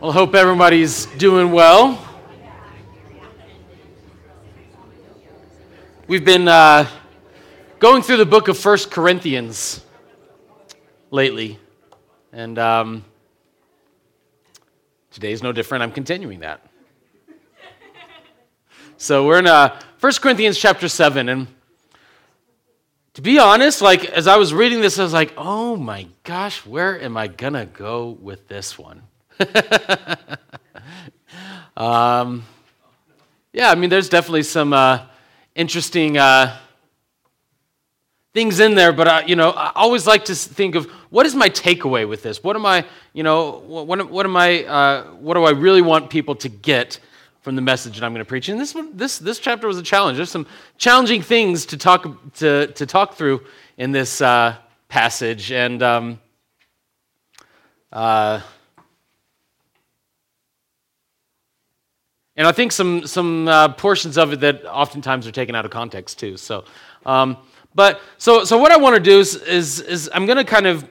Well, I hope everybody's doing well. We've been uh, going through the book of First Corinthians lately, and um, today's no different. I'm continuing that. So we're in uh, 1 Corinthians chapter 7, and to be honest, like as I was reading this, I was like, oh my gosh, where am I gonna go with this one? um, yeah, I mean, there's definitely some uh, interesting uh, things in there, but uh, you know, I always like to think of what is my takeaway with this. What am I, you know, what, what am I, uh, what do I really want people to get from the message that I'm going to preach? And this one, this this chapter was a challenge. There's some challenging things to talk to to talk through in this uh, passage, and. Um, And I think some, some uh, portions of it that oftentimes are taken out of context too. So, um, but so, so what I want to do is, is, is I'm going to kind of,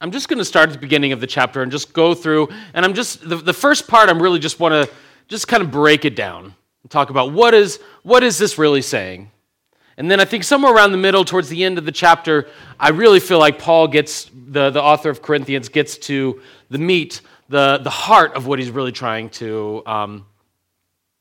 I'm just going to start at the beginning of the chapter and just go through, and I'm just, the, the first part I'm really just want to just kind of break it down and talk about what is, what is this really saying? And then I think somewhere around the middle, towards the end of the chapter, I really feel like Paul gets, the, the author of Corinthians gets to the meat, the, the heart of what he's really trying to, um,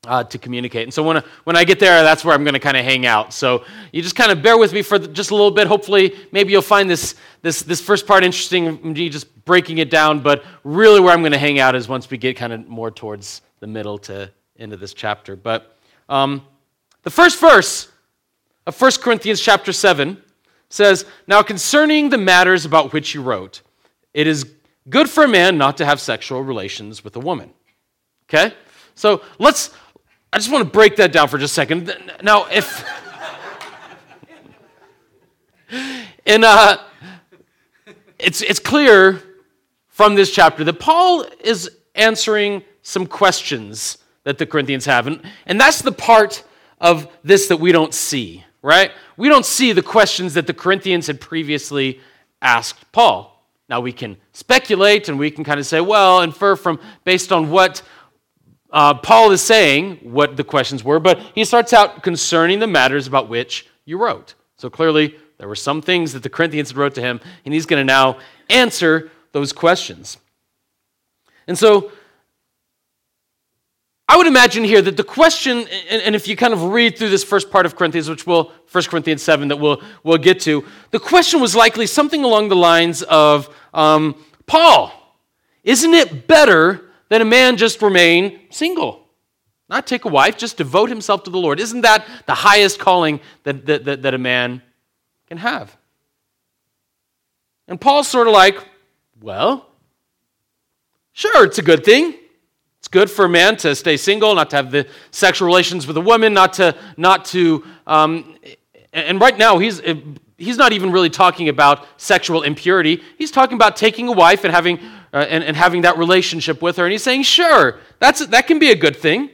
uh, to communicate. And so when, when I get there, that's where I'm going to kind of hang out. So you just kind of bear with me for just a little bit. Hopefully, maybe you'll find this, this, this first part interesting, me just breaking it down. But really, where I'm going to hang out is once we get kind of more towards the middle to end of this chapter. But um, the first verse of 1 Corinthians chapter 7 says, Now concerning the matters about which you wrote, it is good for a man not to have sexual relations with a woman. Okay? So let's I just want to break that down for just a second. Now, if. and uh, it's, it's clear from this chapter that Paul is answering some questions that the Corinthians have. And, and that's the part of this that we don't see, right? We don't see the questions that the Corinthians had previously asked Paul. Now, we can speculate and we can kind of say, well, infer from based on what uh, Paul is saying what the questions were, but he starts out concerning the matters about which you wrote. So clearly, there were some things that the Corinthians wrote to him, and he's going to now answer those questions. And so, I would imagine here that the question, and if you kind of read through this first part of Corinthians, which we'll, 1 Corinthians 7 that we'll, we'll get to, the question was likely something along the lines of um, Paul, isn't it better then a man just remain single. Not take a wife, just devote himself to the Lord. Isn't that the highest calling that, that, that, that a man can have? And Paul's sort of like, well, sure, it's a good thing. It's good for a man to stay single, not to have the sexual relations with a woman, not to, not to, um, and right now he's, he's not even really talking about sexual impurity. He's talking about taking a wife and having uh, and, and having that relationship with her. And he's saying, sure, that's, that can be a good thing.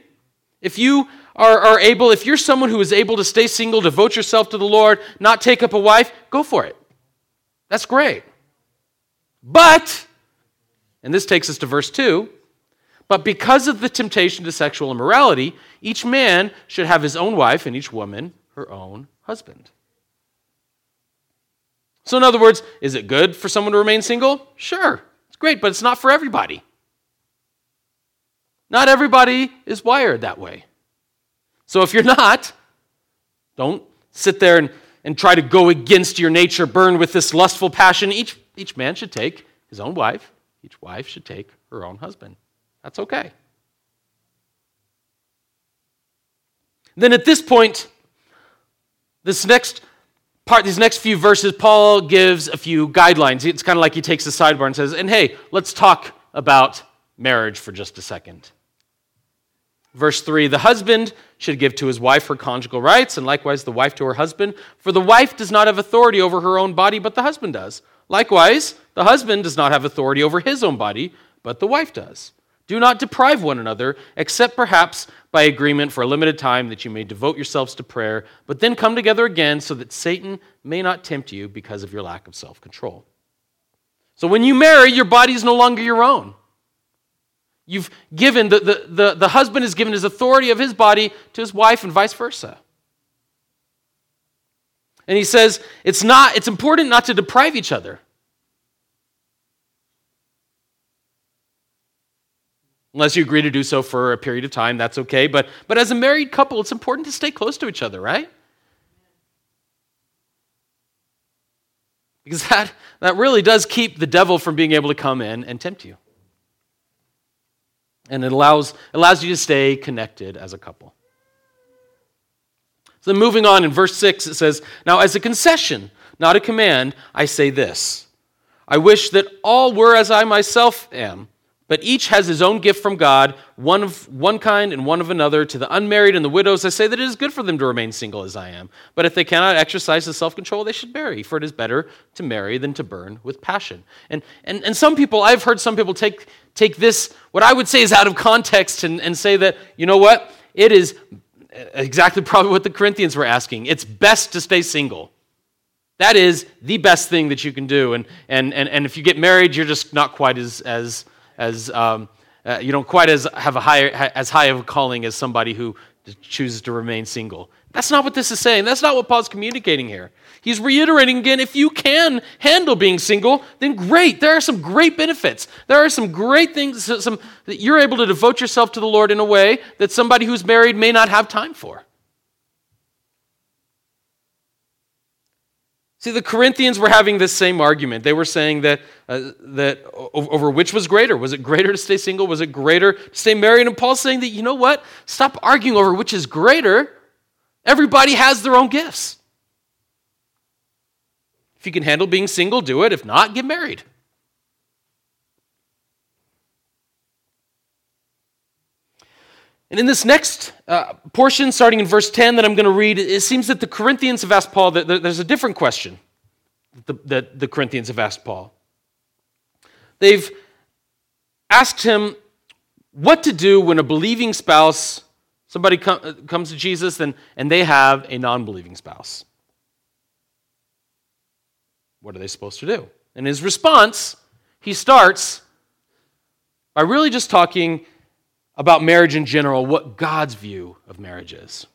If you are, are able, if you're someone who is able to stay single, devote yourself to the Lord, not take up a wife, go for it. That's great. But, and this takes us to verse 2 but because of the temptation to sexual immorality, each man should have his own wife and each woman her own husband. So, in other words, is it good for someone to remain single? Sure. It's great, but it's not for everybody. Not everybody is wired that way. So if you're not, don't sit there and, and try to go against your nature, burn with this lustful passion. Each, each man should take his own wife, each wife should take her own husband. That's okay. Then at this point, this next part, these next few verses, Paul gives a few guidelines. It's kind of like he takes a sidebar and says, and hey, let's talk about marriage for just a second. Verse 3 The husband should give to his wife her conjugal rights, and likewise the wife to her husband. For the wife does not have authority over her own body, but the husband does. Likewise, the husband does not have authority over his own body, but the wife does. Do not deprive one another, except perhaps by agreement for a limited time that you may devote yourselves to prayer, but then come together again so that Satan may not tempt you because of your lack of self control. So when you marry, your body is no longer your own. You've given, the, the, the, the husband has given his authority of his body to his wife and vice versa. And he says it's not, it's important not to deprive each other. Unless you agree to do so for a period of time, that's okay. But, but as a married couple, it's important to stay close to each other, right? Because that, that really does keep the devil from being able to come in and tempt you. And it allows, allows you to stay connected as a couple. So moving on in verse 6, it says, Now as a concession, not a command, I say this I wish that all were as I myself am but each has his own gift from God, one of one kind and one of another. To the unmarried and the widows, I say that it is good for them to remain single as I am. But if they cannot exercise the self control, they should marry, for it is better to marry than to burn with passion. And, and, and some people, I've heard some people take, take this, what I would say is out of context, and, and say that, you know what? It is exactly probably what the Corinthians were asking. It's best to stay single. That is the best thing that you can do. And, and, and, and if you get married, you're just not quite as. as as um, uh, you don't quite as have a higher as high of a calling as somebody who chooses to remain single. That's not what this is saying. That's not what Paul's communicating here. He's reiterating again if you can handle being single, then great. There are some great benefits. There are some great things some, that you're able to devote yourself to the Lord in a way that somebody who's married may not have time for. See, the Corinthians were having this same argument. They were saying that, uh, that over which was greater. Was it greater to stay single? Was it greater to stay married? And Paul's saying that, you know what? Stop arguing over which is greater. Everybody has their own gifts. If you can handle being single, do it. If not, get married. And in this next uh, portion, starting in verse 10 that I'm going to read, it seems that the Corinthians have asked Paul that there's a different question that the Corinthians have asked Paul. They've asked him what to do when a believing spouse, somebody com- comes to Jesus and, and they have a non believing spouse. What are they supposed to do? And his response, he starts by really just talking about marriage in general, what God's view of marriage is.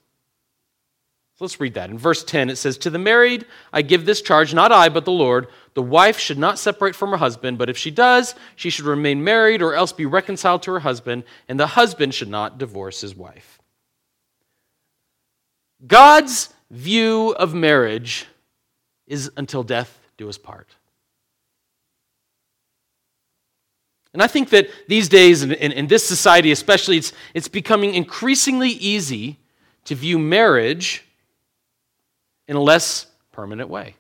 So let's read that. In verse 10, it says, To the married I give this charge, not I, but the Lord. The wife should not separate from her husband, but if she does, she should remain married or else be reconciled to her husband, and the husband should not divorce his wife. God's view of marriage is until death do us part. And I think that these days, in, in, in, this society especially, it's, it's becoming increasingly easy to view marriage in a less permanent way.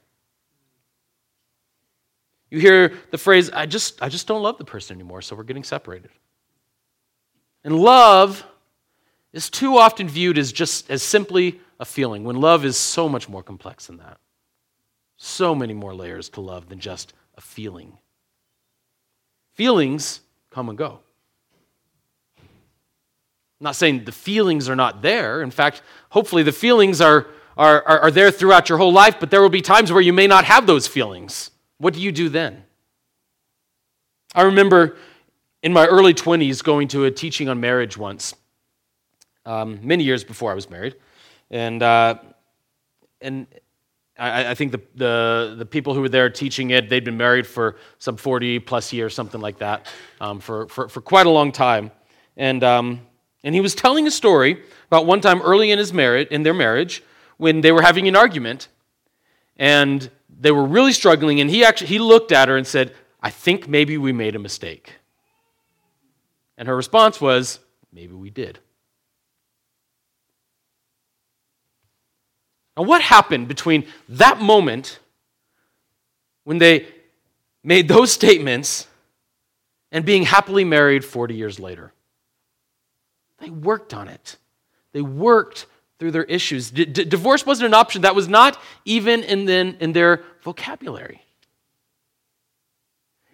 You hear the phrase, I just, I just don't love the person anymore, so we're getting separated. And love is too often viewed as just as simply a feeling, when love is so much more complex than that. So many more layers to love than just a feeling. Feelings come and go. I'm not saying the feelings are not there. In fact, hopefully the feelings are, are, are, are there throughout your whole life, but there will be times where you may not have those feelings. What do you do then? I remember in my early 20s going to a teaching on marriage once, um, many years before I was married. And, uh, and I, I think the, the, the, people who were there teaching it, they'd been married for some 40 plus years, something like that, um, for, for, for quite a long time. And, um, and he was telling a story about one time early in, his marriage, in their marriage when they were having an argument and they were really struggling. And he actually he looked at her and said, I think maybe we made a mistake. And her response was, Maybe we did. Now, what happened between that moment when they made those statements and being happily married 40 years later? They worked on it. They worked through their issues. D- d- divorce wasn't an option. That was not even in, the, in their vocabulary.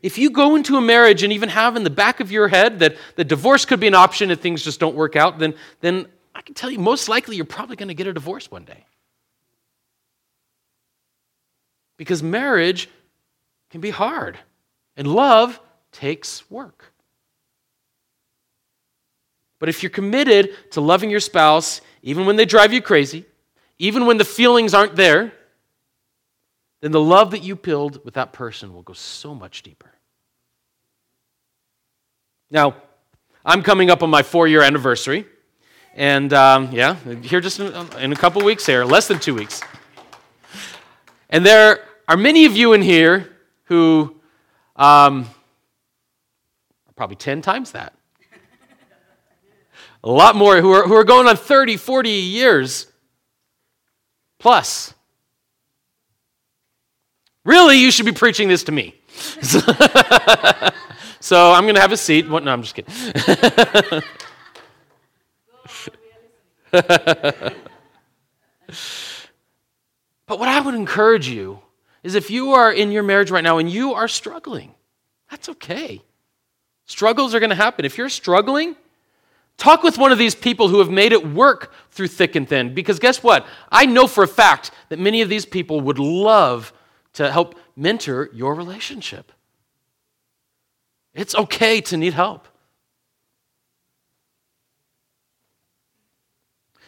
If you go into a marriage and even have in the back of your head that, that divorce could be an option if things just don't work out, then, then I can tell you most likely you're probably going to get a divorce one day. Because marriage can be hard, and love takes work. But if you're committed to loving your spouse, even when they drive you crazy, even when the feelings aren't there, then the love that you build with that person will go so much deeper. Now, I'm coming up on my four year anniversary. And um, yeah, here just in, in a couple weeks here, less than two weeks. And there are many of you in here who um, probably 10 times that. A lot more who are, who are going on 30, 40 years plus. Really, you should be preaching this to me. so I'm going to have a seat. What? No, I'm just kidding. but what I would encourage you is if you are in your marriage right now and you are struggling, that's okay. Struggles are going to happen. If you're struggling, talk with one of these people who have made it work through thick and thin. Because guess what? I know for a fact that many of these people would love to help mentor your relationship. It's okay to need help.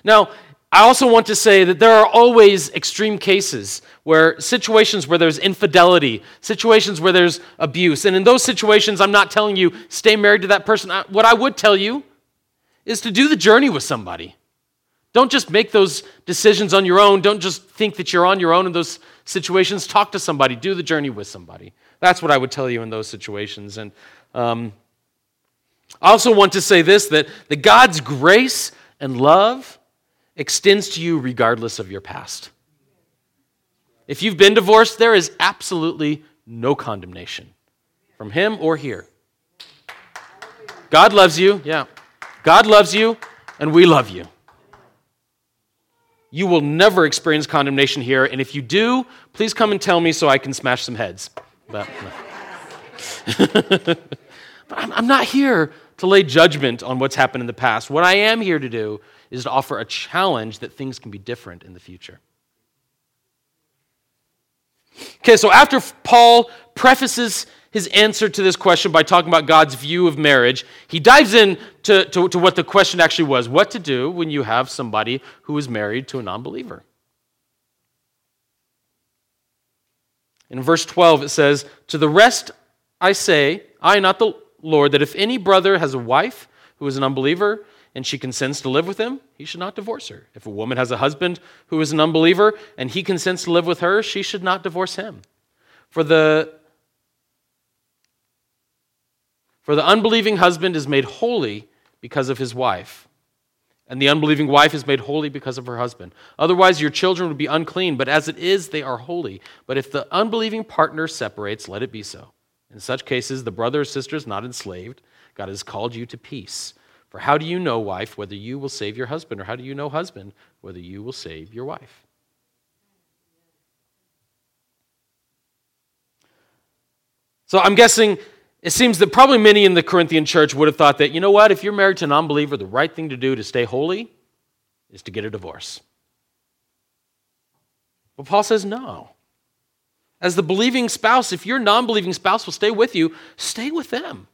Now, I also want to say that there are always extreme cases where situations where there's infidelity, situations where there's abuse. And in those situations, I'm not telling you stay married to that person. What I would tell you is to do the journey with somebody. Don't just make those decisions on your own. Don't just think that you're on your own in those situations. Talk to somebody. Do the journey with somebody. That's what I would tell you in those situations. And um, I also want to say this that, that God's grace and love extends to you regardless of your past. If you've been divorced, there is absolutely no condemnation from him or here. God loves you, yeah. God loves you, and we love you. You will never experience condemnation here, and if you do, please come and tell me so I can smash some heads. But, no. but I'm, I'm not here to lay judgment on what's happened in the past. What I am here to do is to offer a challenge that things can be different in the future. Okay, so after Paul prefaces his answer to this question by talking about God's view of marriage, he dives in to, to, to, what the question actually was what to do when you have somebody who is married to a non believer. In verse 12, it says, To the rest I say, I, not the Lord, that if any brother has a wife who is an unbeliever, and she consents to live with him, he should not divorce her. If a woman has a husband who is an unbeliever and he consents to live with her, she should not divorce him. For the for the unbelieving husband is made holy because of his wife, and the unbelieving wife is made holy because of her husband. Otherwise, your children would be unclean, but as it is, they are holy. But if the unbelieving partner separates, let it be so. In such cases, the brother or sister is not enslaved. God has called you to peace. For how do you know, wife, whether you will save your husband, or how do you know, husband, whether you will save your wife? So I'm guessing it seems that probably many in the Corinthian church would have thought that, you know what, if you're married to a non believer, the right thing to do to stay holy is to get a divorce. But Paul says no. As the believing spouse, if your non believing spouse will stay with you, stay with them.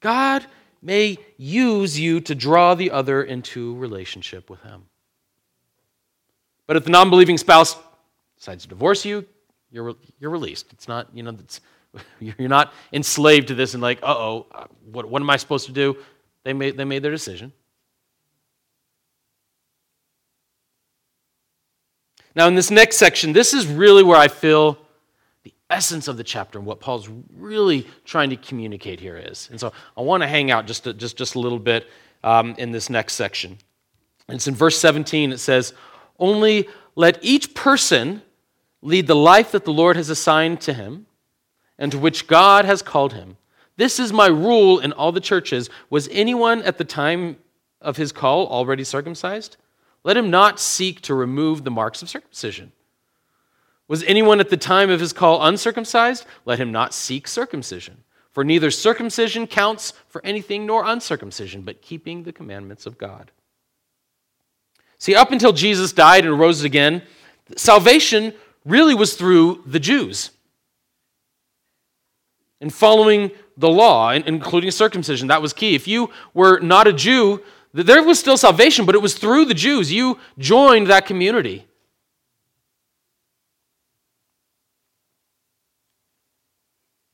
God may use you to draw the other into relationship with Him. But if the non believing spouse decides to divorce you, you're, you're released. It's not, you know, you're not enslaved to this and like, uh oh, what, what am I supposed to do? They made, they made their decision. Now, in this next section, this is really where I feel the essence of the chapter and what Paul's really trying to communicate here is. And so I want to hang out just a, just, just a little bit um, in this next section. It's in verse 17, it says, Only let each person lead the life that the Lord has assigned to him and to which God has called him. This is my rule in all the churches. Was anyone at the time of his call already circumcised? Let him not seek to remove the marks of circumcision. Was anyone at the time of his call uncircumcised? Let him not seek circumcision. For neither circumcision counts for anything nor uncircumcision, but keeping the commandments of God. See, up until Jesus died and rose again, salvation really was through the Jews. and following the law, including circumcision. That was key. If you were not a Jew, there was still salvation, but it was through the Jews. You joined that community.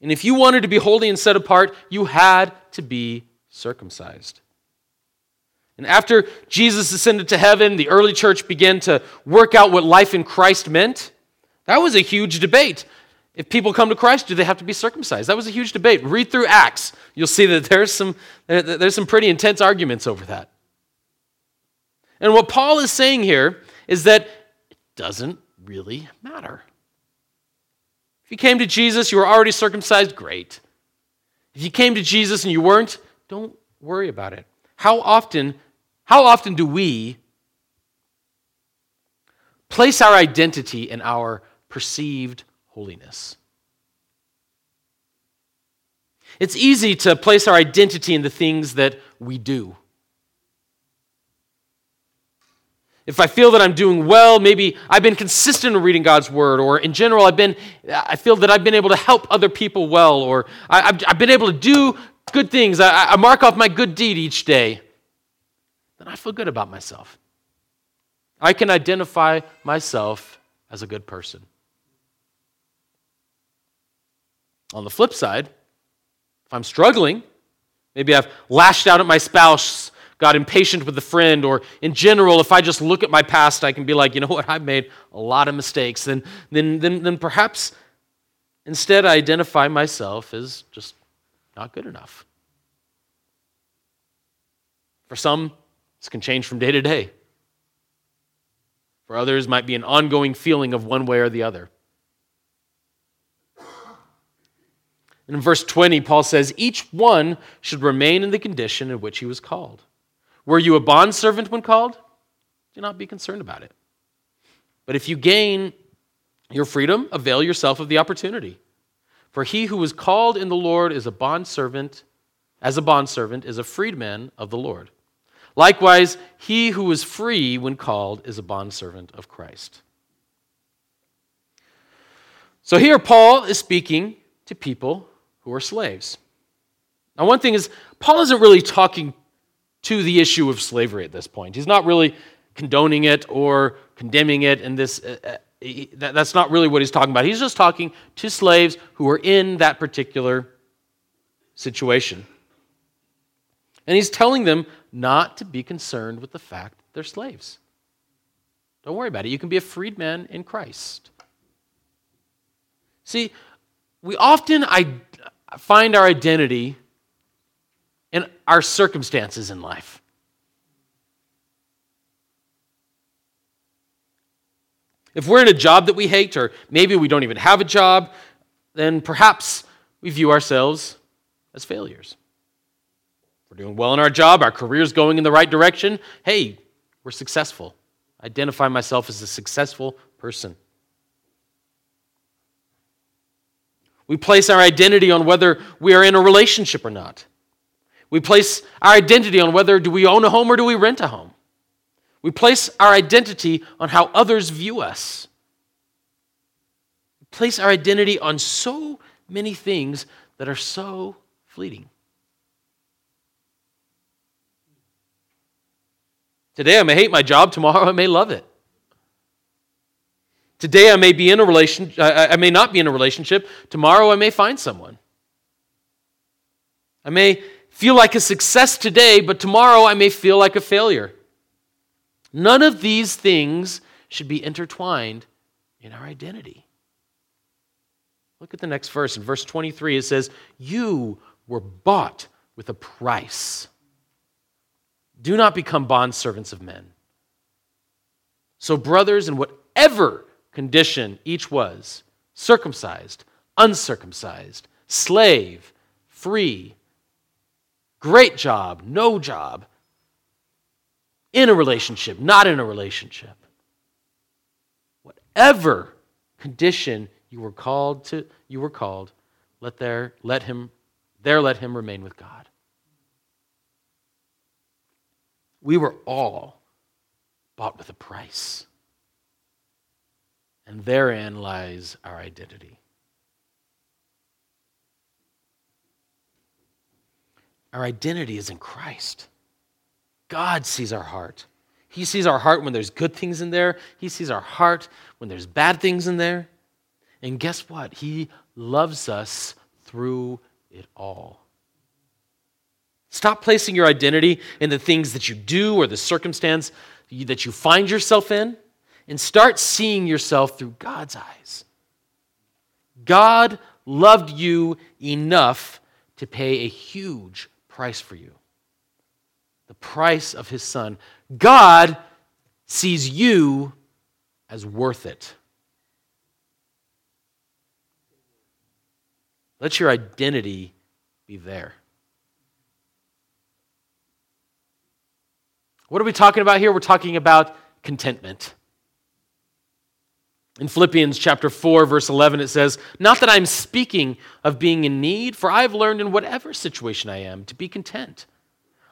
And if you wanted to be holy and set apart, you had to be circumcised. And after Jesus ascended to heaven, the early church began to work out what life in Christ meant. That was a huge debate. If people come to Christ, do they have to be circumcised? That was a huge debate. Read through Acts. You'll see that there's some, there's some pretty intense arguments over that. And what Paul is saying here is that it doesn't really matter. If you came to Jesus, you were already circumcised, great. If you came to Jesus and you weren't, don't worry about it. How often, how often do we place our identity in our perceived holiness? It's easy to place our identity in the things that we do. if I feel that I'm doing well, maybe I've been consistent in reading God's word, or in general, I've been, I feel that I've been able to help other people well, or I, have been able to do good things. I, I mark off my good deed each day. Then I feel good about myself. I can identify myself as a good person. On the flip side, if I'm struggling, maybe I've lashed out at my spouse got impatient with a friend, or in general, if I just look at my past, I can be like, you know what, I've made a lot of mistakes, then, then, then, then perhaps instead I identify myself as just not good enough. For some, this can change from day to day. For others, might be an ongoing feeling of one way or the other. In verse 20, Paul says, Each one should remain in the condition in which he was called. Were you a bondservant when called? Do not be concerned about it. But if you gain your freedom, avail yourself of the opportunity. For he who was called in the Lord is a bondservant, as a bondservant, is a freedman of the Lord. Likewise, he who was free when called is a bondservant of Christ. So here, Paul is speaking to people who are slaves. Now, one thing is, Paul isn't really talking to the issue of slavery at this point. He's not really condoning it or condemning it and this uh, uh, that, that's not really what he's talking about. He's just talking to slaves who are in that particular situation. And he's telling them not to be concerned with the fact that they're slaves. Don't worry about it. You can be a freedman in Christ. See, we often I find our identity in our circumstances in life. If we're in a job that we hate, or maybe we don't even have a job, then perhaps we view ourselves as failures. If we're doing well in our job, our career's going in the right direction, hey, we're successful. I identify myself as a successful person. We place our identity on whether we are in a relationship or not. We place our identity on whether do we own a home or do we rent a home. We place our identity on how others view us. We place our identity on so many things that are so fleeting. Today I may hate my job, tomorrow I may love it. Today I may be in a relation I may not be in a relationship, tomorrow I may find someone. I may feel like a success today, but tomorrow I may feel like a failure. None of these things should be intertwined in our identity. Look at the next verse. In verse 23, it says, You were bought with a price. Do not become bondservants of men. So, brothers, in whatever condition each was circumcised, uncircumcised, slave, free, great job, no job, in a relationship, not in a relationship. Whatever condition you were called to, you were called, let there, let him, there let him remain with God. We were all bought with a price. And therein lies our identity. our identity is in Christ. God sees our heart. He sees our heart when there's good things in there, He sees our heart when there's bad things in there. And guess what? He loves us through it all. Stop placing your identity in the things that you do or the circumstance that you find yourself in and start seeing yourself through God's eyes. God loved you enough to pay a huge price for you the price of his son. God sees you as worth it. Let your identity be there. What are we talking about here? We're talking about contentment. In Philippians chapter 4 verse 11 it says, "Not that I'm speaking of being in need, for I've learned in whatever situation I am to be content."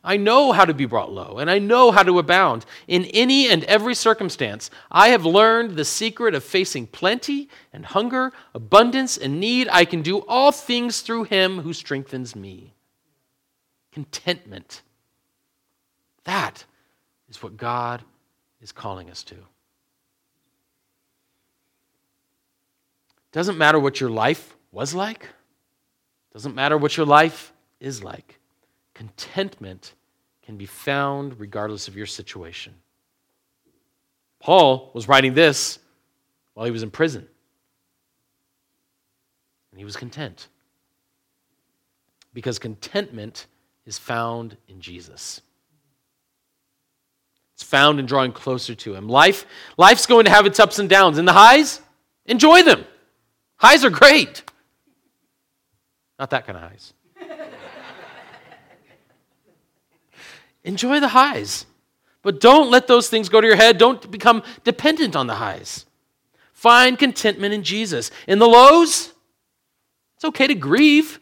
I know how to be brought low, and I know how to abound. In any and every circumstance, I have learned the secret of facing plenty and hunger, abundance and need. I can do all things through him who strengthens me. Contentment. That is what God is calling us to. Doesn't matter what your life was like, doesn't matter what your life is like. Contentment can be found regardless of your situation. Paul was writing this while he was in prison, and he was content because contentment is found in Jesus. It's found in drawing closer to him. Life, life's going to have its ups and downs, and the highs, enjoy them. Highs are great. Not that kind of highs. Enjoy the highs. But don't let those things go to your head. Don't become dependent on the highs. Find contentment in Jesus. In the lows, it's okay to grieve.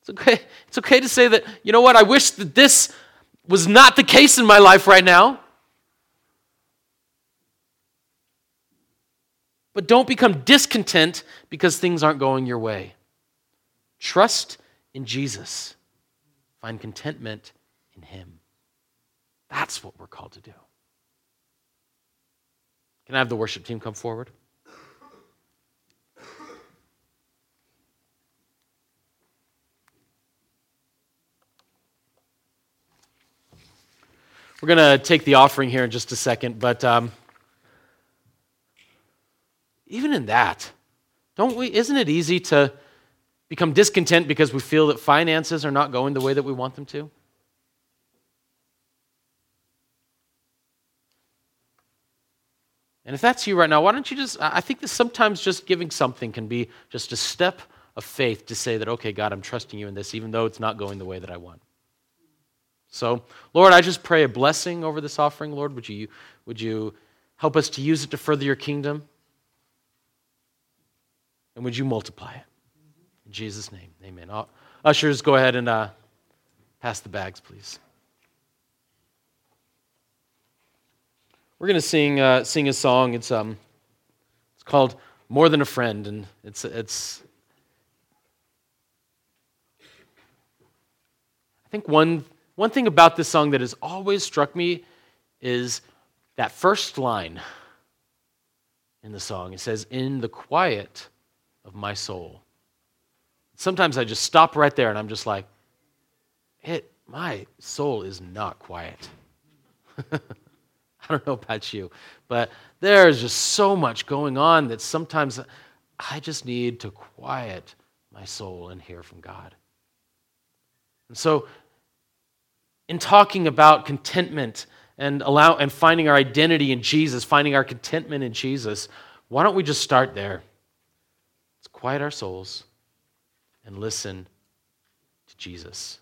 It's okay, it's okay to say that, you know what, I wish that this was not the case in my life right now. But don't become discontent because things aren't going your way. Trust in Jesus. Find contentment in Him. That's what we're called to do. Can I have the worship team come forward? We're going to take the offering here in just a second, but um, even in that, don't we? Isn't it easy to become discontent because we feel that finances are not going the way that we want them to? And if that's you right now, why don't you just, I think that sometimes just giving something can be just a step of faith to say that, okay, God, I'm trusting you in this, even though it's not going the way that I want. So, Lord, I just pray a blessing over this offering, Lord. Would you, would you help us to use it to further your kingdom? And would you multiply it? In Jesus' name, amen. Ushers, go ahead and uh, pass the bags, please. We're going to sing, uh, sing a song. It's, um, it's called More Than a Friend, and it's, it's I think one, one thing about this song that has always struck me is that first line in the song. It says, In the quiet of my soul. Sometimes I just stop right there and I'm just like, it, my soul is not quiet. I don't know about you, but there's just so much going on that sometimes I just need to quiet my soul and hear from God. And so, in talking about contentment and allow and finding our identity in Jesus, finding our contentment in Jesus, why don't we just start there? Quiet our souls and listen to Jesus.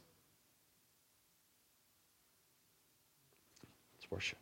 Let's worship.